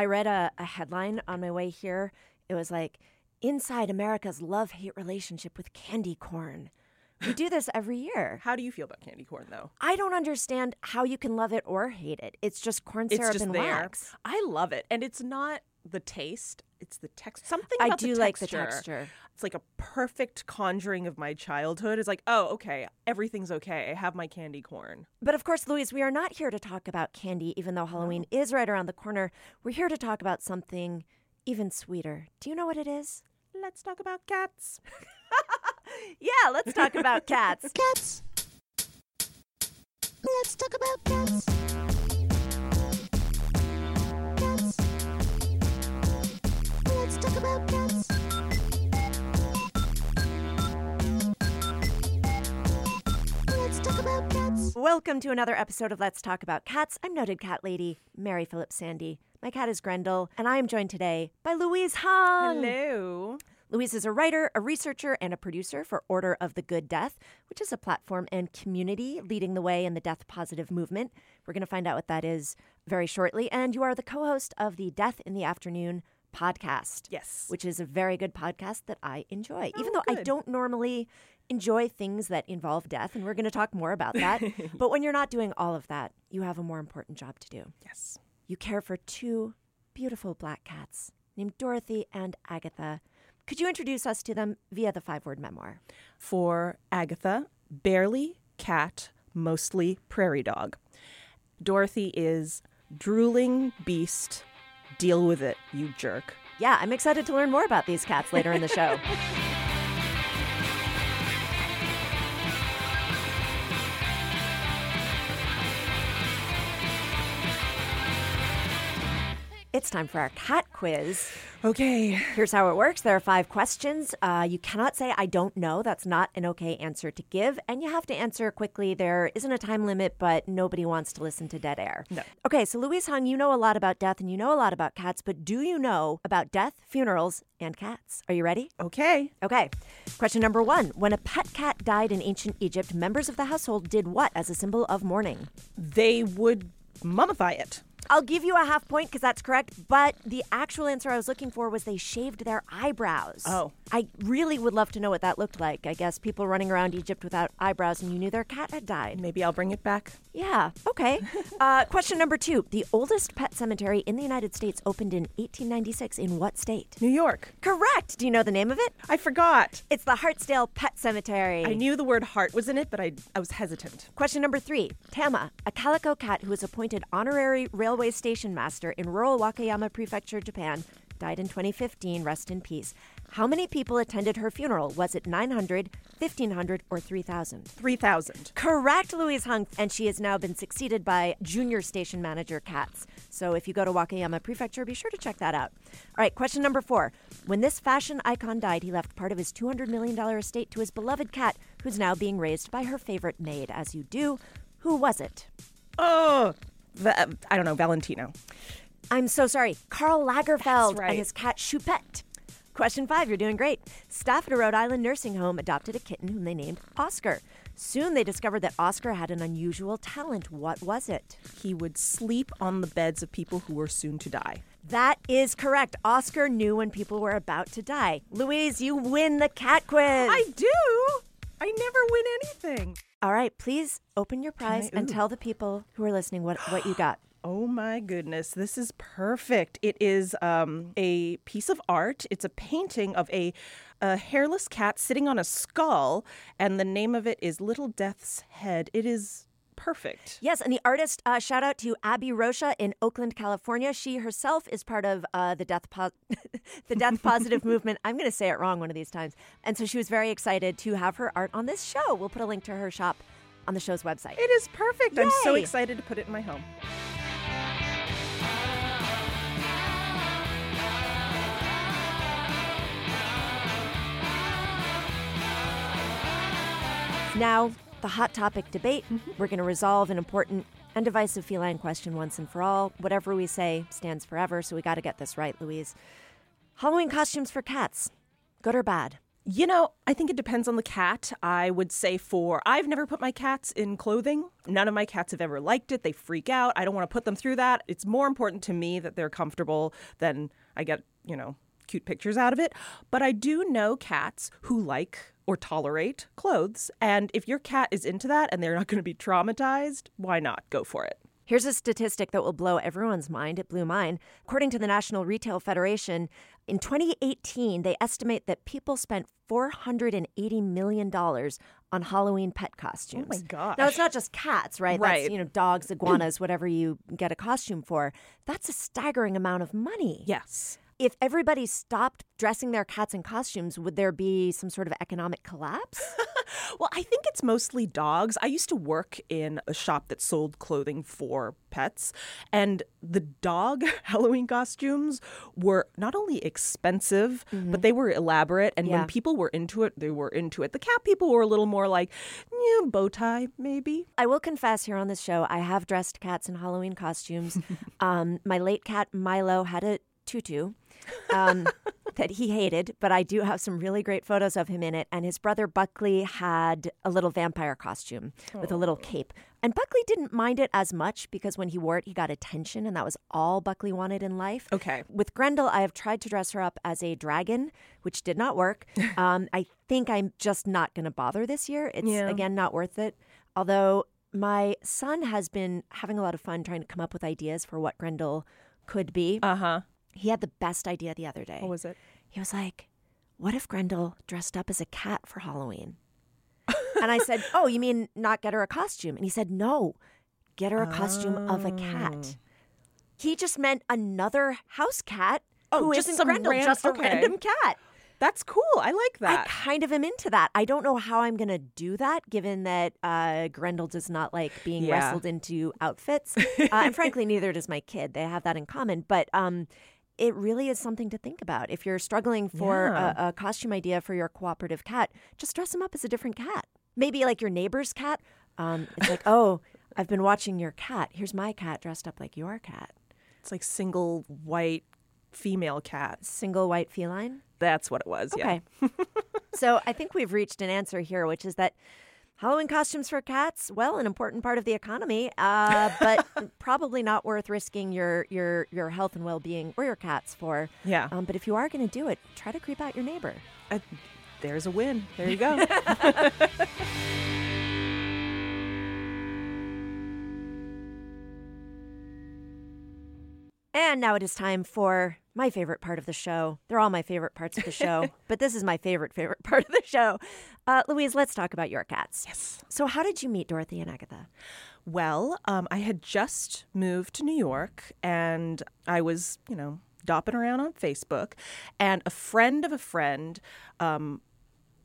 I read a, a headline on my way here. It was like, Inside America's love hate relationship with candy corn. We do this every year. How do you feel about candy corn, though? I don't understand how you can love it or hate it. It's just corn syrup It's just and there. wax. I love it, and it's not the taste; it's the text. Something I about do the like the texture. texture. It's like a perfect conjuring of my childhood. It's like, oh, okay, everything's okay. I have my candy corn. But of course, Louise, we are not here to talk about candy, even though Halloween is right around the corner. We're here to talk about something even sweeter. Do you know what it is? Let's talk about cats. Yeah, let's talk about cats. Cats. Let's talk about cats. Cats. Let's talk about cats. Let's talk about cats. Welcome to another episode of Let's Talk About Cats. I'm noted cat lady Mary Phillips Sandy. My cat is Grendel, and I am joined today by Louise Hung. Hello. Louise is a writer, a researcher, and a producer for Order of the Good Death, which is a platform and community leading the way in the death positive movement. We're going to find out what that is very shortly. And you are the co host of the Death in the Afternoon podcast. Yes. Which is a very good podcast that I enjoy, oh, even Oh, though I don't normally enjoy things that involve death. And we're going to talk more about that. but when you're not doing all of that, you have a more important job to do. Yes. You care for two beautiful black cats named Dorothy and Agatha. Could you introduce us to them via the five word memoir? For Agatha, barely cat, mostly prairie dog. Dorothy is drooling beast. Deal with it, you jerk. Yeah, I'm excited to learn more about these cats later in the show. It's time for our cat quiz. Okay. Here's how it works there are five questions. Uh, you cannot say, I don't know. That's not an okay answer to give. And you have to answer quickly. There isn't a time limit, but nobody wants to listen to dead air. No. Okay, so Louise Hung, you know a lot about death and you know a lot about cats, but do you know about death, funerals, and cats? Are you ready? Okay. Okay. Question number one When a pet cat died in ancient Egypt, members of the household did what as a symbol of mourning? They would mummify it. I'll give you a half point because that's correct, but the actual answer I was looking for was they shaved their eyebrows. Oh. I really would love to know what that looked like. I guess people running around Egypt without eyebrows and you knew their cat had died. Maybe I'll bring it back. Yeah, okay. uh, question number two The oldest pet cemetery in the United States opened in 1896 in what state? New York. Correct. Do you know the name of it? I forgot. It's the Hartsdale Pet Cemetery. I knew the word heart was in it, but I, I was hesitant. Question number three Tama, a calico cat who was appointed honorary railway station master in rural Wakayama Prefecture, Japan, died in 2015. Rest in peace. How many people attended her funeral? Was it 900, 1500, or 3000? 3,000. Correct, Louise Hung. And she has now been succeeded by junior station manager Katz. So if you go to Wakayama Prefecture, be sure to check that out. All right, question number four. When this fashion icon died, he left part of his $200 million estate to his beloved cat, who's now being raised by her favorite maid, as you do. Who was it? Oh, Uh, I don't know, Valentino. I'm so sorry. Karl Lagerfeld right. and his cat Choupette. Question five, you're doing great. Staff at a Rhode Island nursing home adopted a kitten whom they named Oscar. Soon they discovered that Oscar had an unusual talent. What was it? He would sleep on the beds of people who were soon to die. That is correct. Oscar knew when people were about to die. Louise, you win the cat quiz. I do. I never win anything. All right, please open your prize I- and tell the people who are listening what, what you got. Oh my goodness, this is perfect. It is um, a piece of art. It's a painting of a, a hairless cat sitting on a skull, and the name of it is Little Death's Head. It is perfect. Yes, and the artist, uh, shout out to Abby Rocha in Oakland, California. She herself is part of uh, the death po- the death positive movement. I'm going to say it wrong one of these times, and so she was very excited to have her art on this show. We'll put a link to her shop on the show's website. It is perfect. I'm so excited to put it in my home. Now, the hot topic debate. Mm-hmm. We're going to resolve an important and divisive feline question once and for all. Whatever we say stands forever, so we got to get this right, Louise. Halloween costumes for cats. Good or bad? You know, I think it depends on the cat. I would say for I've never put my cats in clothing. None of my cats have ever liked it. They freak out. I don't want to put them through that. It's more important to me that they're comfortable than I get, you know, cute pictures out of it. But I do know cats who like or tolerate clothes. And if your cat is into that and they're not going to be traumatized, why not go for it? Here's a statistic that will blow everyone's mind. It blew mine. According to the National Retail Federation, in 2018, they estimate that people spent $480 million on Halloween pet costumes. Oh my gosh. Now, it's not just cats, right? Right. That's, you know, dogs, iguanas, whatever you get a costume for. That's a staggering amount of money. Yes. If everybody stopped dressing their cats in costumes, would there be some sort of economic collapse? Well, I think it's mostly dogs. I used to work in a shop that sold clothing for pets, and the dog Halloween costumes were not only expensive, but they were elaborate. And Yeah. when people were into it, they were into it. The cat people were a little more like, yeah, bow tie, maybe. I will confess here on this show, I have dressed cats in Halloween costumes. um, my late cat Milo had a tutu um, that he hated, but I do have some really great photos of him in it. And his brother Buckley had a little vampire costume with a little cape. And Buckley didn't mind it as much because when he wore it, he got attention, and that was all Buckley wanted in life. Okay. With Grendel, I have tried to dress her up as a dragon, which did not work. Um, I think I'm just not going to bother this year. It's, Yeah. again, not worth it. Although my son has been having a lot of fun trying to come up with ideas for what Grendel could be. Uh huh. He had the best idea the other day. What was it? He was like, What if Grendel dressed up as a cat for Halloween? and I said, Oh, you mean not get her a costume? And he said, No, get her a costume of a Oh. cat. He just meant another house cat Oh, who just isn't Grendel, ran- just a okay. random cat. That's cool. I like that. I kind of am into that. I don't know how I'm going to do that, given that uh, Grendel does not like being Yeah. wrestled into outfits, uh, and frankly, neither does my kid. They have that in common, but. Um, it really is something to think about. If you're struggling for a, a costume idea for your cooperative cat, just dress him up as a different cat. Maybe like your neighbor's cat. Um, it's like, oh, I've been watching your cat. Here's my cat dressed up like your cat. It's like single white female cat. Single white feline. That's what it was. Yeah. Okay. so I think we've reached an answer here, which is that Halloween costumes for cats, well, an important part of the economy, uh, but probably not worth risking your your your health and well being or your cats for. Yeah. Um, but if you are going to do it, try to creep out your neighbor. Uh, there's a win. There you go. And now it is time for my favorite part of the show. They're all my favorite parts of the show, but this is my favorite favorite part of the show. Uh, Louise, let's talk about your cats. yes. So, how did you meet Dorothy and Agatha? Well, um, I had just moved to New York and I was, you know, dopping around on Facebook. And a friend of a friend um,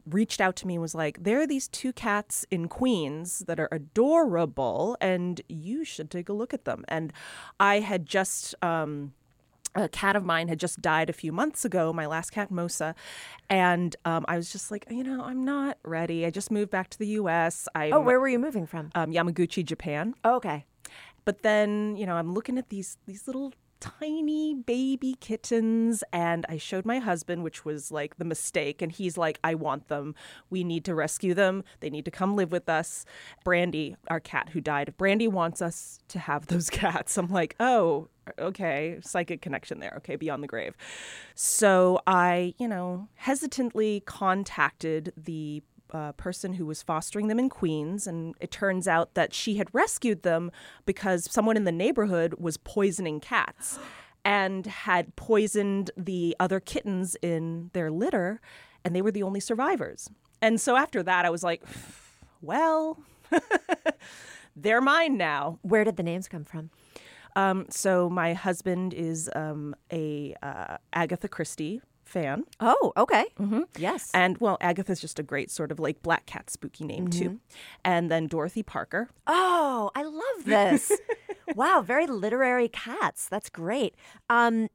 reached out to me and was like, There are these two cats in Queens that are adorable and you should take a look at them. And I had just. Um, a cat of mine had just died a few months ago, my last cat, Mosa. And um, I was just like, you know, I'm not ready. I just moved back to the US. I Oh, where were you moving from? um, Yamaguchi, Japan. Oh, okay. But then, you know, I'm looking at these these little tiny baby kittens and I showed my husband which was like the mistake and he's like I want them. We need to rescue them. They need to come live with us. Brandy, our cat who died, Brandy wants us to have those cats. I'm like, "Oh, okay, psychic connection there. Okay, beyond the grave." So I, you know, hesitantly contacted the uh, person who was fostering them in Queens, and it turns out that she had rescued them because someone in the neighborhood was poisoning cats and had poisoned the other kittens in their litter, and they were the only survivors. And so after that, I was like, well, they're mine now. Where did the names come from? Um, so my husband is um, a uh, Agatha Christie fan. Oh, okay. Mm-hmm. Yes. And well, Agatha's just a great sort of like black cat spooky name too. And then Dorothy Parker. oh, I love this. wow, very literary cats. That's great. Um,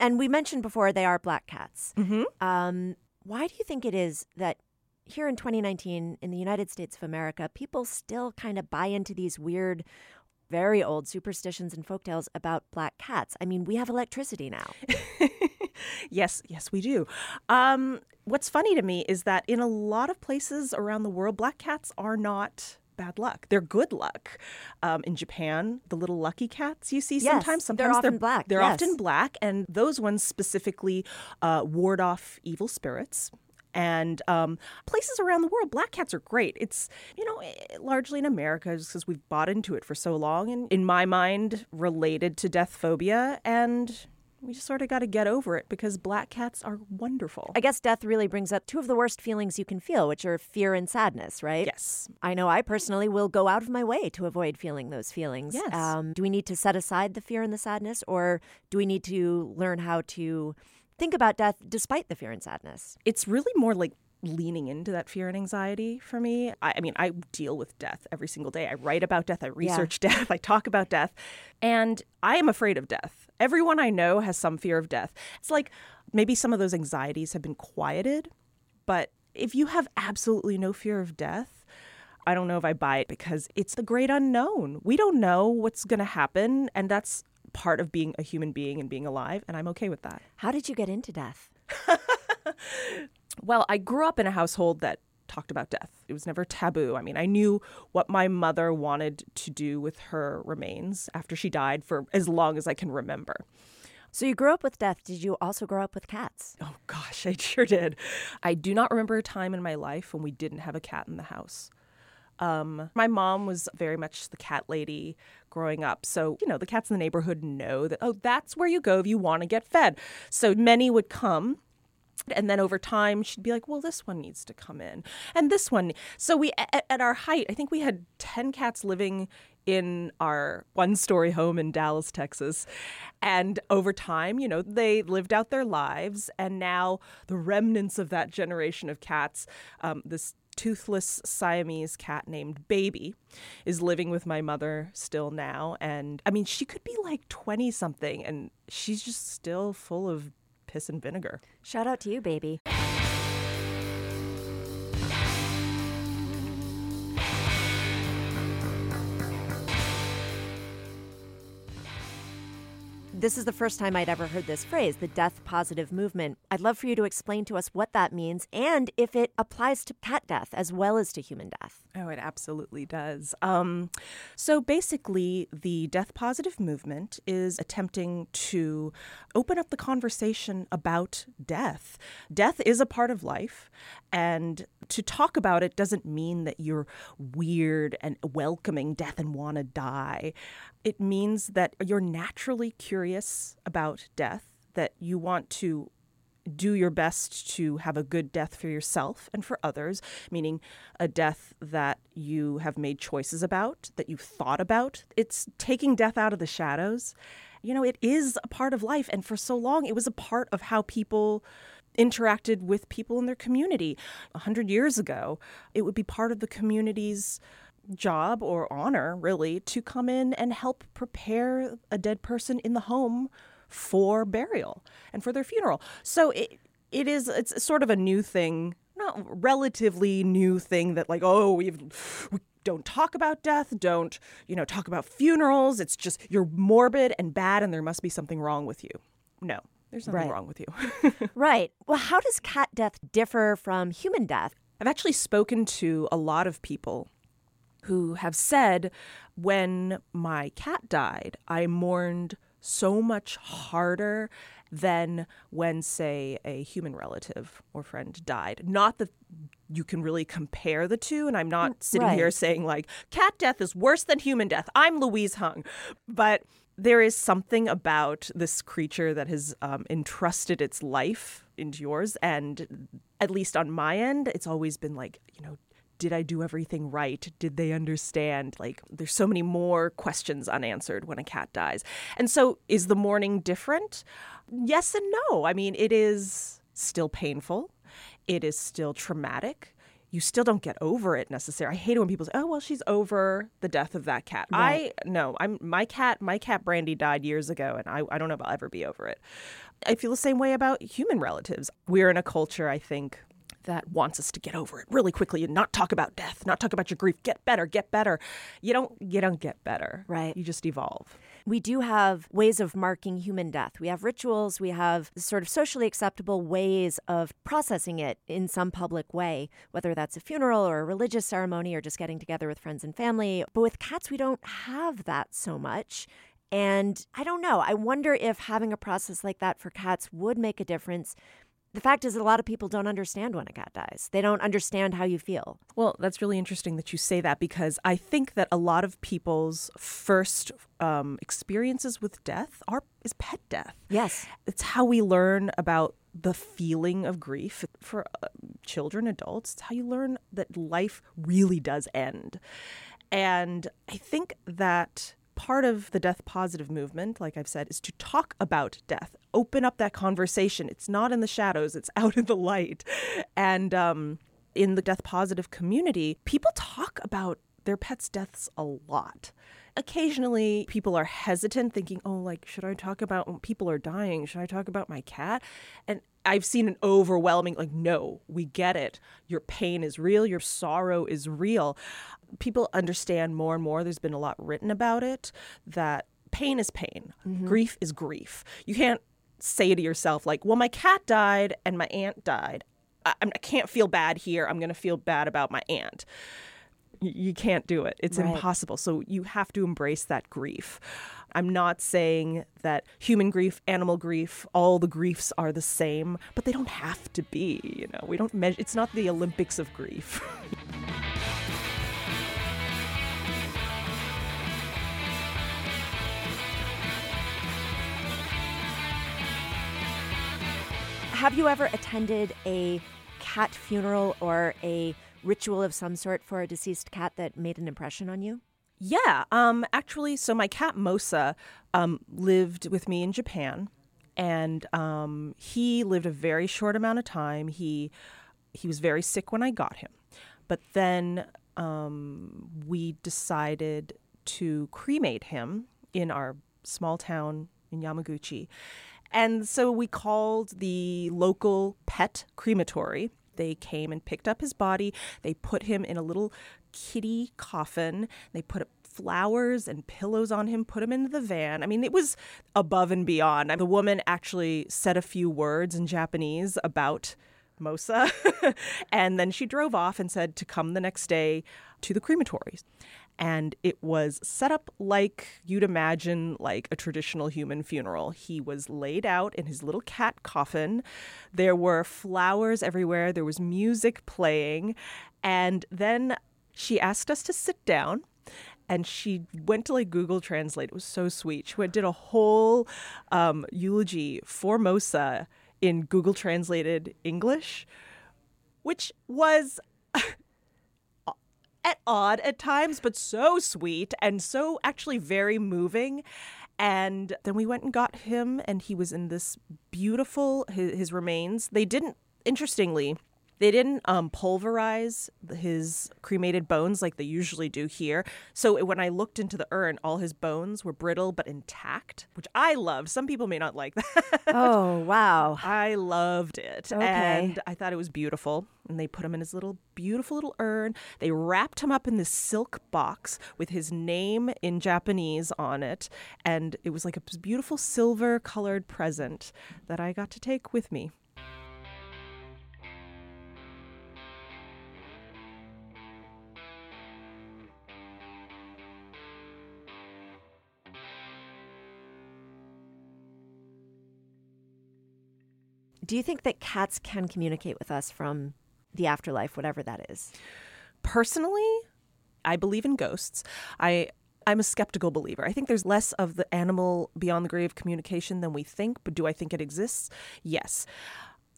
and we mentioned before they are black cats. Mm-hmm. Um, why do you think it is that here in 2019 in the United States of America, people still kind of buy into these weird, very old superstitions and folktales about black cats? I mean, we have electricity now. Yes, yes, we do. Um, what's funny to me is that in a lot of places around the world, black cats are not bad luck. They're good luck. Um, in Japan, the little lucky cats you see Yes, sometimes, they're sometimes often black, They're yes. often black, and those ones specifically uh, ward off evil spirits. And um, places around the world, black cats are great. It's, you know, eh, largely in America just because we've bought into it for so long. And in my mind, related to death phobia. And we just sort of got to get over it because black cats are wonderful. I guess death really brings up two of the worst feelings you can feel, which are fear and sadness, right? yes. I know I personally will go out of my way to avoid feeling those feelings. Yes. Um, do we need to set aside the fear and the sadness, or do we need to learn how to think about death despite the fear and sadness? It's really more like leaning into that fear and anxiety for me. I, I mean, I deal with death every single day. I write about death, I research death, I talk about death, and I am afraid of death. Everyone I know has some fear of death. It's like maybe some of those anxieties have been quieted, but if you have absolutely no fear of death, I don't know if I buy it because it's the great unknown. We don't know what's going to happen, and that's part of being a human being and being alive, and I'm okay with that. How did you get into death? Well, I grew up in a household that talked about death. It was never taboo. I mean, I knew what my mother wanted to do with her remains after she died for as long as I can remember. So you grew up with death. Did you also grow up with cats? Oh gosh, I sure did. I do not remember a time in my life when we didn't have a cat in the house. Um, my mom was very much the cat lady growing up. So, you know, the cats in the neighborhood know that, oh, that's where you go if you want to get fed. So many would come. And then over time, she'd be like, well, this one needs to come in. And this one. So we, at, at our height, I think we had 10 cats living in our one story home in Dallas, Texas. And over time, you know, they lived out their lives. And now the remnants of that generation of cats, um, this toothless Siamese cat named Baby is living with my mother still now. And I mean, she could be like 20 something and she's just still full of piss and vinegar. Shout out to you, baby. This is the first time I'd ever heard this phrase, the death positive movement. I'd love for you to explain to us what that means and if it applies to cat death as well as to human death. Oh, it absolutely does. Um, so basically, the death positive movement is attempting to open up the conversation about death. Death is a part of life, and to talk about it doesn't mean that you're weird and welcoming death and want to die. It means that you're naturally curious about death, that you want to do your best to have a good death for yourself and for others, meaning a death that you have made choices about, that you've thought about. It's taking death out of the shadows. You know, it is a part of life. And for so long, it was a part of how people interacted with people in their community. A hundred years ago, it would be part of the community's job or honor, really, to come in and help prepare a dead person in the home for burial and for their funeral. So it it is it's sort of a new thing, not relatively new thing that like oh we've we don't talk about death, don't you know talk about funerals. It's just you're morbid and bad, and there must be something wrong with you. No, there's nothing Right. wrong with you. Right. Well, how does cat death differ from human death? I've actually spoken to a lot of people who have said when my cat died, I mourned so much harder than when, say, a human relative or friend died. Not that you can really compare the two, and I'm not mm, sitting here saying, like, cat death is worse than human death. I'm Louise Hung. But there is something about this creature that has um, entrusted its life into yours. And at least on my end, it's always been like, you know, did I do everything right? Did they understand? Like, there's so many more questions unanswered when a cat dies. And so, is the mourning different? Yes and no. I mean, it is still painful, it is still traumatic. You still don't get over it necessarily. I hate it when people say, "Oh, well, she's over the death of that cat." I no, I'm my cat. My cat Brandy died years ago, and I, I don't know if I'll ever be over it. I feel the same way about human relatives. We're in a culture, I think, that wants us to get over it really quickly and not talk about death, not talk about your grief. Get better, get better. You don't you don't get better. Right. You just evolve. we do have ways of marking human death. We have rituals, we have sort of socially acceptable ways of processing it in some public way, whether that's a funeral or a religious ceremony or just getting together with friends and family. But with cats, we don't have that so much. And I don't know. I wonder if having a process like that for cats would make a difference. The fact is that a lot of people don't understand when a cat dies. They don't understand how you feel. Well, that's really interesting that you say that because I think that a lot of people's first um, experiences with death are is pet death. Yes. It's how we learn about the feeling of grief for uh, children, adults. It's how you learn that life really does end. And I think that part of the death positive movement, like I've said, is to talk about death, open up that conversation. It's not in the shadows, it's out in the light. And um, in the death positive community, people talk about their pets' deaths a lot. Occasionally, people are hesitant, thinking, oh, like, should I talk about when people are dying? Should I talk about my cat? And I've seen an overwhelming, like, no, we get it. Your pain is real, your sorrow is real. People understand more and more. There's been a lot written about it that pain is pain, mm-hmm. grief is grief. You can't say to yourself, like, well, my cat died and my aunt died. I, I can't feel bad here. I'm going to feel bad about my aunt you can't do it. It's Right. impossible. So you have to embrace that grief. I'm not saying that human grief, animal grief, all the griefs are the same, but they don't have to be. You know, we don't measure. It's not the Olympics of grief. Have you ever attended a cat funeral or a ritual of some sort for a deceased cat that made an impression on you? Yeah, um, actually, so my cat Mosa um, lived with me in Japan, and um, he lived a very short amount of time. He he was very sick when I got him, but then um, we decided to cremate him in our small town in Yamaguchi, and so we called the local pet crematory. They came and picked up his body. They put him in a little kitty coffin. They put flowers and pillows on him, put him into the van. I mean, it was above and beyond. The woman actually said a few words in Japanese about Mosa, and then she drove off and said to come the next day to the crematory. And it was set up like you'd imagine, like a traditional human funeral. He was laid out in his little cat coffin. There were flowers everywhere. There was music playing. And then she asked us to sit down and she went to like Google Translate. It was so sweet. She went, did a whole um, eulogy for Mosa in Google translated English, which was at odd at times, but so sweet and so actually very moving. And then we went and got him, and he was in this beautiful his, his remains. They didn't, interestingly, they didn't um, pulverize his cremated bones like they usually do here. So when I looked into the urn, all his bones were brittle but intact, which I loved. Some people may not like that. Oh, wow. I loved it. Okay. And I thought it was beautiful. And they put him in his little, beautiful little urn. They wrapped him up in this silk box with his name in Japanese on it. And it was like a beautiful silver colored present that I got to take with me. Do you think that cats can communicate with us from the afterlife, whatever that is? personally i believe in ghosts. I i'm a skeptical believer. I think there's less of the animal beyond the grave communication than we think but do i think it exists? Yes.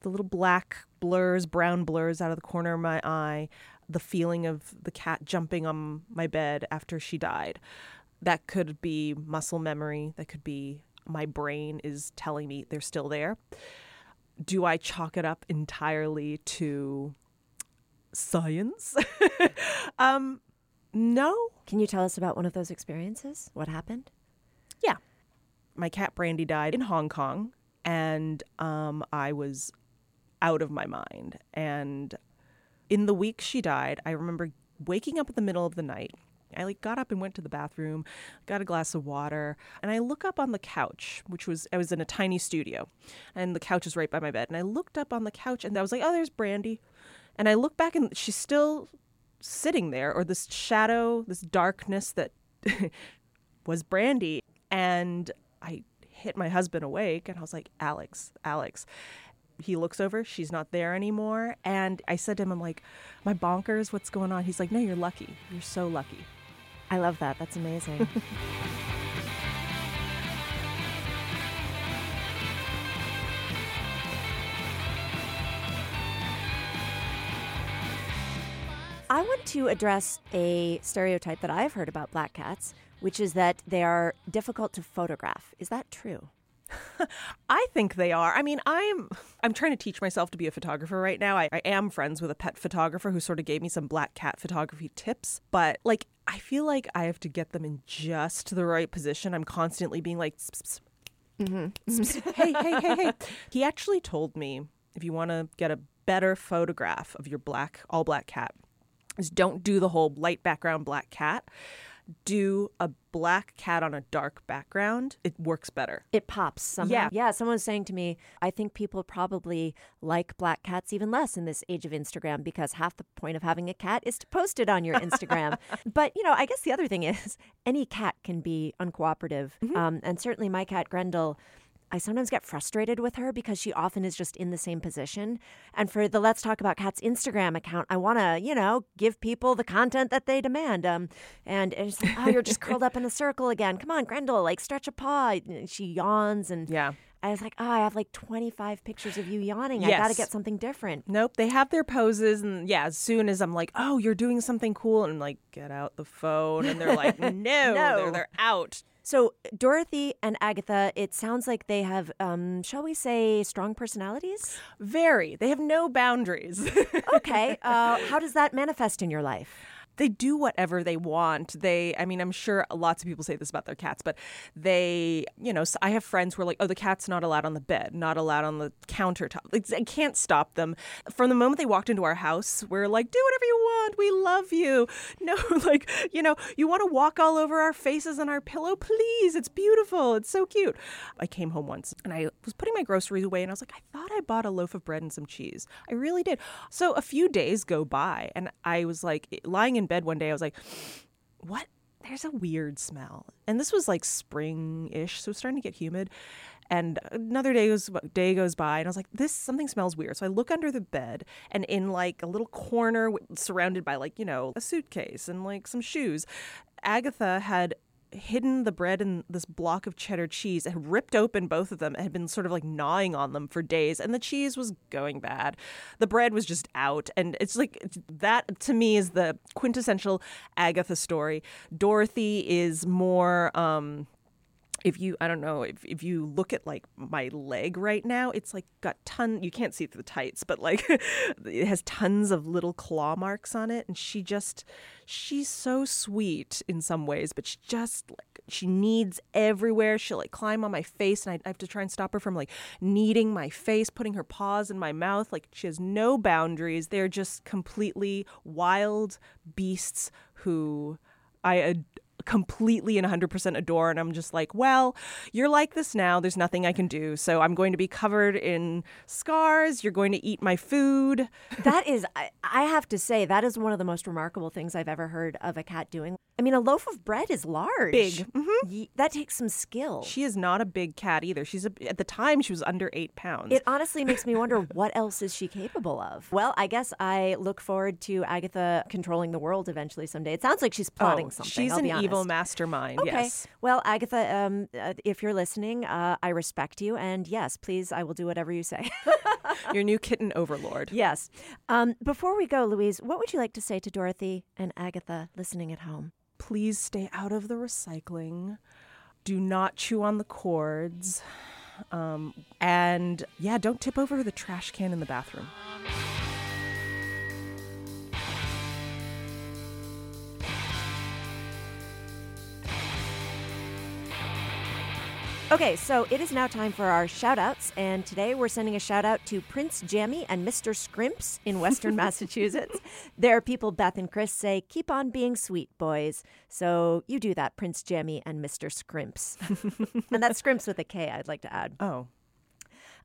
The little black blurs brown blurs out of the corner of my eye the feeling of the cat jumping on my bed after she died that could be muscle memory that could be my brain is telling me they're still there do i chalk it up entirely to science. um, no. Can you tell us about one of those experiences? What happened? Yeah. My cat Brandy died in Hong Kong, and um, I was out of my mind. And in the week she died, I remember waking up in the middle of the night. I like got up and went to the bathroom, got a glass of water, and I look up on the couch, which was I was in a tiny studio, and the couch is right by my bed. And I looked up on the couch and I was like, "Oh, there's Brandy." And I look back and she's still sitting there or this shadow, this darkness that was Brandy. And I hit my husband awake and I was like, Alex, Alex. He looks over, she's not there anymore. And I said to him, I'm like, my bonkers, what's going on? He's like, no, you're lucky. You're so lucky. I love that. That's amazing. I want to address a stereotype that I've heard about black cats, which is that they are difficult to photograph. Is that true? I think they are. I mean, I'm I'm trying to teach myself to be a photographer right now. I, I am friends with a pet photographer who sort of gave me some black cat photography tips, but like I feel like I have to get them in just the right position. I'm constantly being like, "Psst, psst, mm-hmm. psst, mm-hmm. hey, hey, hey, hey. He actually told me if you want to get a better photograph of your black all black cat, is don't do the whole light background black cat. Do a black cat on a dark background. It works better. It pops somehow. Yeah. Yeah. Someone was saying to me, I think people probably like black cats even less in this age of Instagram because half the point of having a cat is to post it on your Instagram. but, you know, I guess the other thing is any cat can be uncooperative. Um, and certainly my cat, Grendel, I sometimes get frustrated with her because she often is just in the same position. And for the Let's Talk About Cats Instagram account, I want to, you know, give people the content that they demand. Um, and it's like, oh, you're just curled up in a circle again. Come on, Grendel, like stretch a paw. She yawns, and Yeah. I was like, oh, I have like 25 pictures of you yawning. I got to get something different. Nope, they have their poses, and yeah, as soon as I'm like, "Oh, you're doing something cool," and I'm like, "Get out the phone," and they're like, "No, No. They're, they're out." So Dorothy and Agatha, it sounds like they have, um, shall we say, strong personalities. Very. They have no boundaries. Okay, uh, how does that manifest in your life? They do whatever they want. They, I mean, I'm sure lots of people say this about their cats, but they, you know, I have friends who are like, oh, the cat's not allowed on the bed, not allowed on the countertop. Like, I can't stop them. From the moment they walked into our house, we're like, do whatever you want. We love you. No, like, you know, you want to walk all over our faces and our pillow? Please. It's beautiful. It's so cute. I came home once and I was putting my groceries away and I was like, I thought I bought a loaf of bread and some cheese. I really did. So a few days go by and I was like, eh, lying in bed one day, I was like, what? There's a weird smell. And this was like spring ish, so it's starting to get humid. And another day goes day goes by, and I was like, "This something smells weird." So I look under the bed, and in like a little corner, surrounded by like you know a suitcase and like some shoes, Agatha had hidden the bread in this block of cheddar cheese and ripped open both of them and had been sort of like gnawing on them for days and the cheese was going bad. The bread was just out and it's like that to me is the quintessential agatha story. Dorothy is more um if you i don't know if, if you look at like my leg right now it's like got ton you can't see through the tights but like it has tons of little claw marks on it and she just she's so sweet in some ways but she just like she needs everywhere. She'll like climb on my face and I, I have to try and stop her from like kneading my face putting her paws in my mouth like she has no boundaries. They're just completely wild beasts who i ad- completely and 100% adore and I'm just like, well, you're like this now. There's nothing I can do. So I'm going to be covered in scars. You're going to eat my food. That is, I, I have to say, that is one of the most remarkable things I've ever heard of a cat doing. I mean, a loaf of bread is large. Big. Mm-hmm. Ye- That takes some skill. She is not a big cat either. She's a, at the time she was under 8 pounds. It honestly makes me wonder what else is she capable of. Well, I guess I look forward to Agatha controlling the world eventually someday. It sounds like she's plotting oh, something. she's I'll an evil mastermind. Okay. Yes. Well, Agatha, um, uh, if you're listening, uh, I respect you, and yes, please, I will do whatever you say. Your new kitten overlord. yes. Um, before we go, Louise, what would you like to say to Dorothy and Agatha listening at home? Please stay out of the recycling. Do not chew on the cords. Um, and yeah, don't tip over the trash can in the bathroom. Okay, so it is now time for our shout outs. And today we're sending a shout out to Prince Jammy and Mr. Scrimps in Western Massachusetts. Their people, Beth and Chris, say, keep on being sweet, boys. So you do that, Prince Jammy and Mr. Scrimps. and that's Scrimps with a K, I'd like to add. Oh,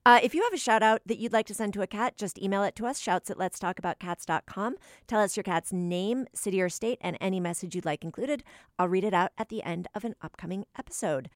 Uh, if you have a shout out that you'd like to send to a cat, just email it to us, shouts at letstalkaboutcats.com. Tell us your cat's name, city or state, and any message you'd like included. I'll read it out at the end of an upcoming episode.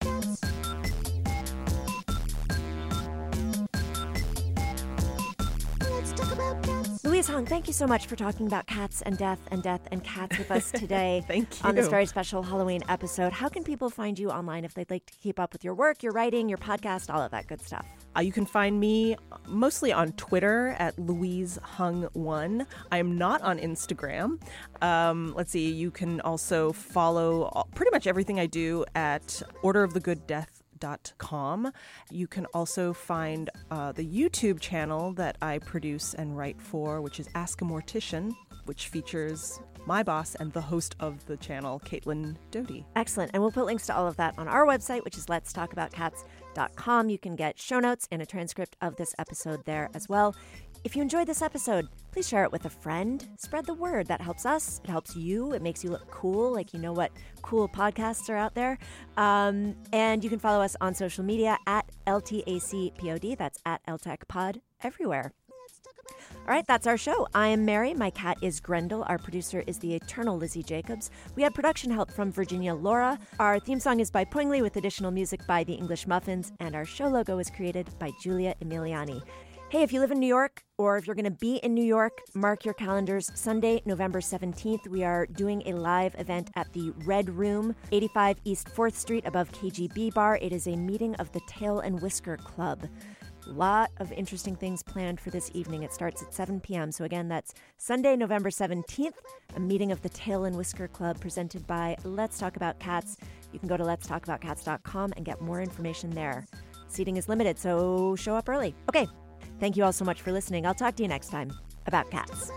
Louise Hung, thank you so much for talking about cats and death and death and cats with us today. Thank you. On this very special Halloween episode. How can people find you online if they'd like to keep up with your work, your writing, your podcast, all of that good stuff? Uh, you can find me mostly on Twitter at Louise Hung One. I am not on Instagram. Um, let's see. You can also follow all- pretty much everything I do at orderofthegooddeath.com. You can also find uh, the YouTube channel that I produce and write for, which is Ask a Mortician, which features my boss and the host of the channel, Caitlin Doughty. Excellent. And we'll put links to all of that on our website, which is letstalkaboutcats.com. You can get show notes and a transcript of this episode there as well. If you enjoyed this episode, please share it with a friend. Spread the word. That helps us. It helps you. It makes you look cool, like you know what cool podcasts are out there. Um, and you can follow us on social media at LTACPOD. That's at LTACPod everywhere. All right, that's our show. I am Mary. My cat is Grendel. Our producer is the eternal Lizzie Jacobs. We had production help from Virginia Laura. Our theme song is by Poingley with additional music by the English Muffins, and our show logo was created by Julia Emiliani. Hey, if you live in New York or if you're going to be in New York, mark your calendars. Sunday, November 17th, we are doing a live event at the Red Room, 85 East 4th Street above KGB Bar. It is a meeting of the Tail and Whisker Club lot of interesting things planned for this evening. It starts at 7 p.m. So, again, that's Sunday, November 17th, a meeting of the Tail and Whisker Club presented by Let's Talk About Cats. You can go to letstalkaboutcats.com and get more information there. Seating is limited, so show up early. Okay, thank you all so much for listening. I'll talk to you next time about cats.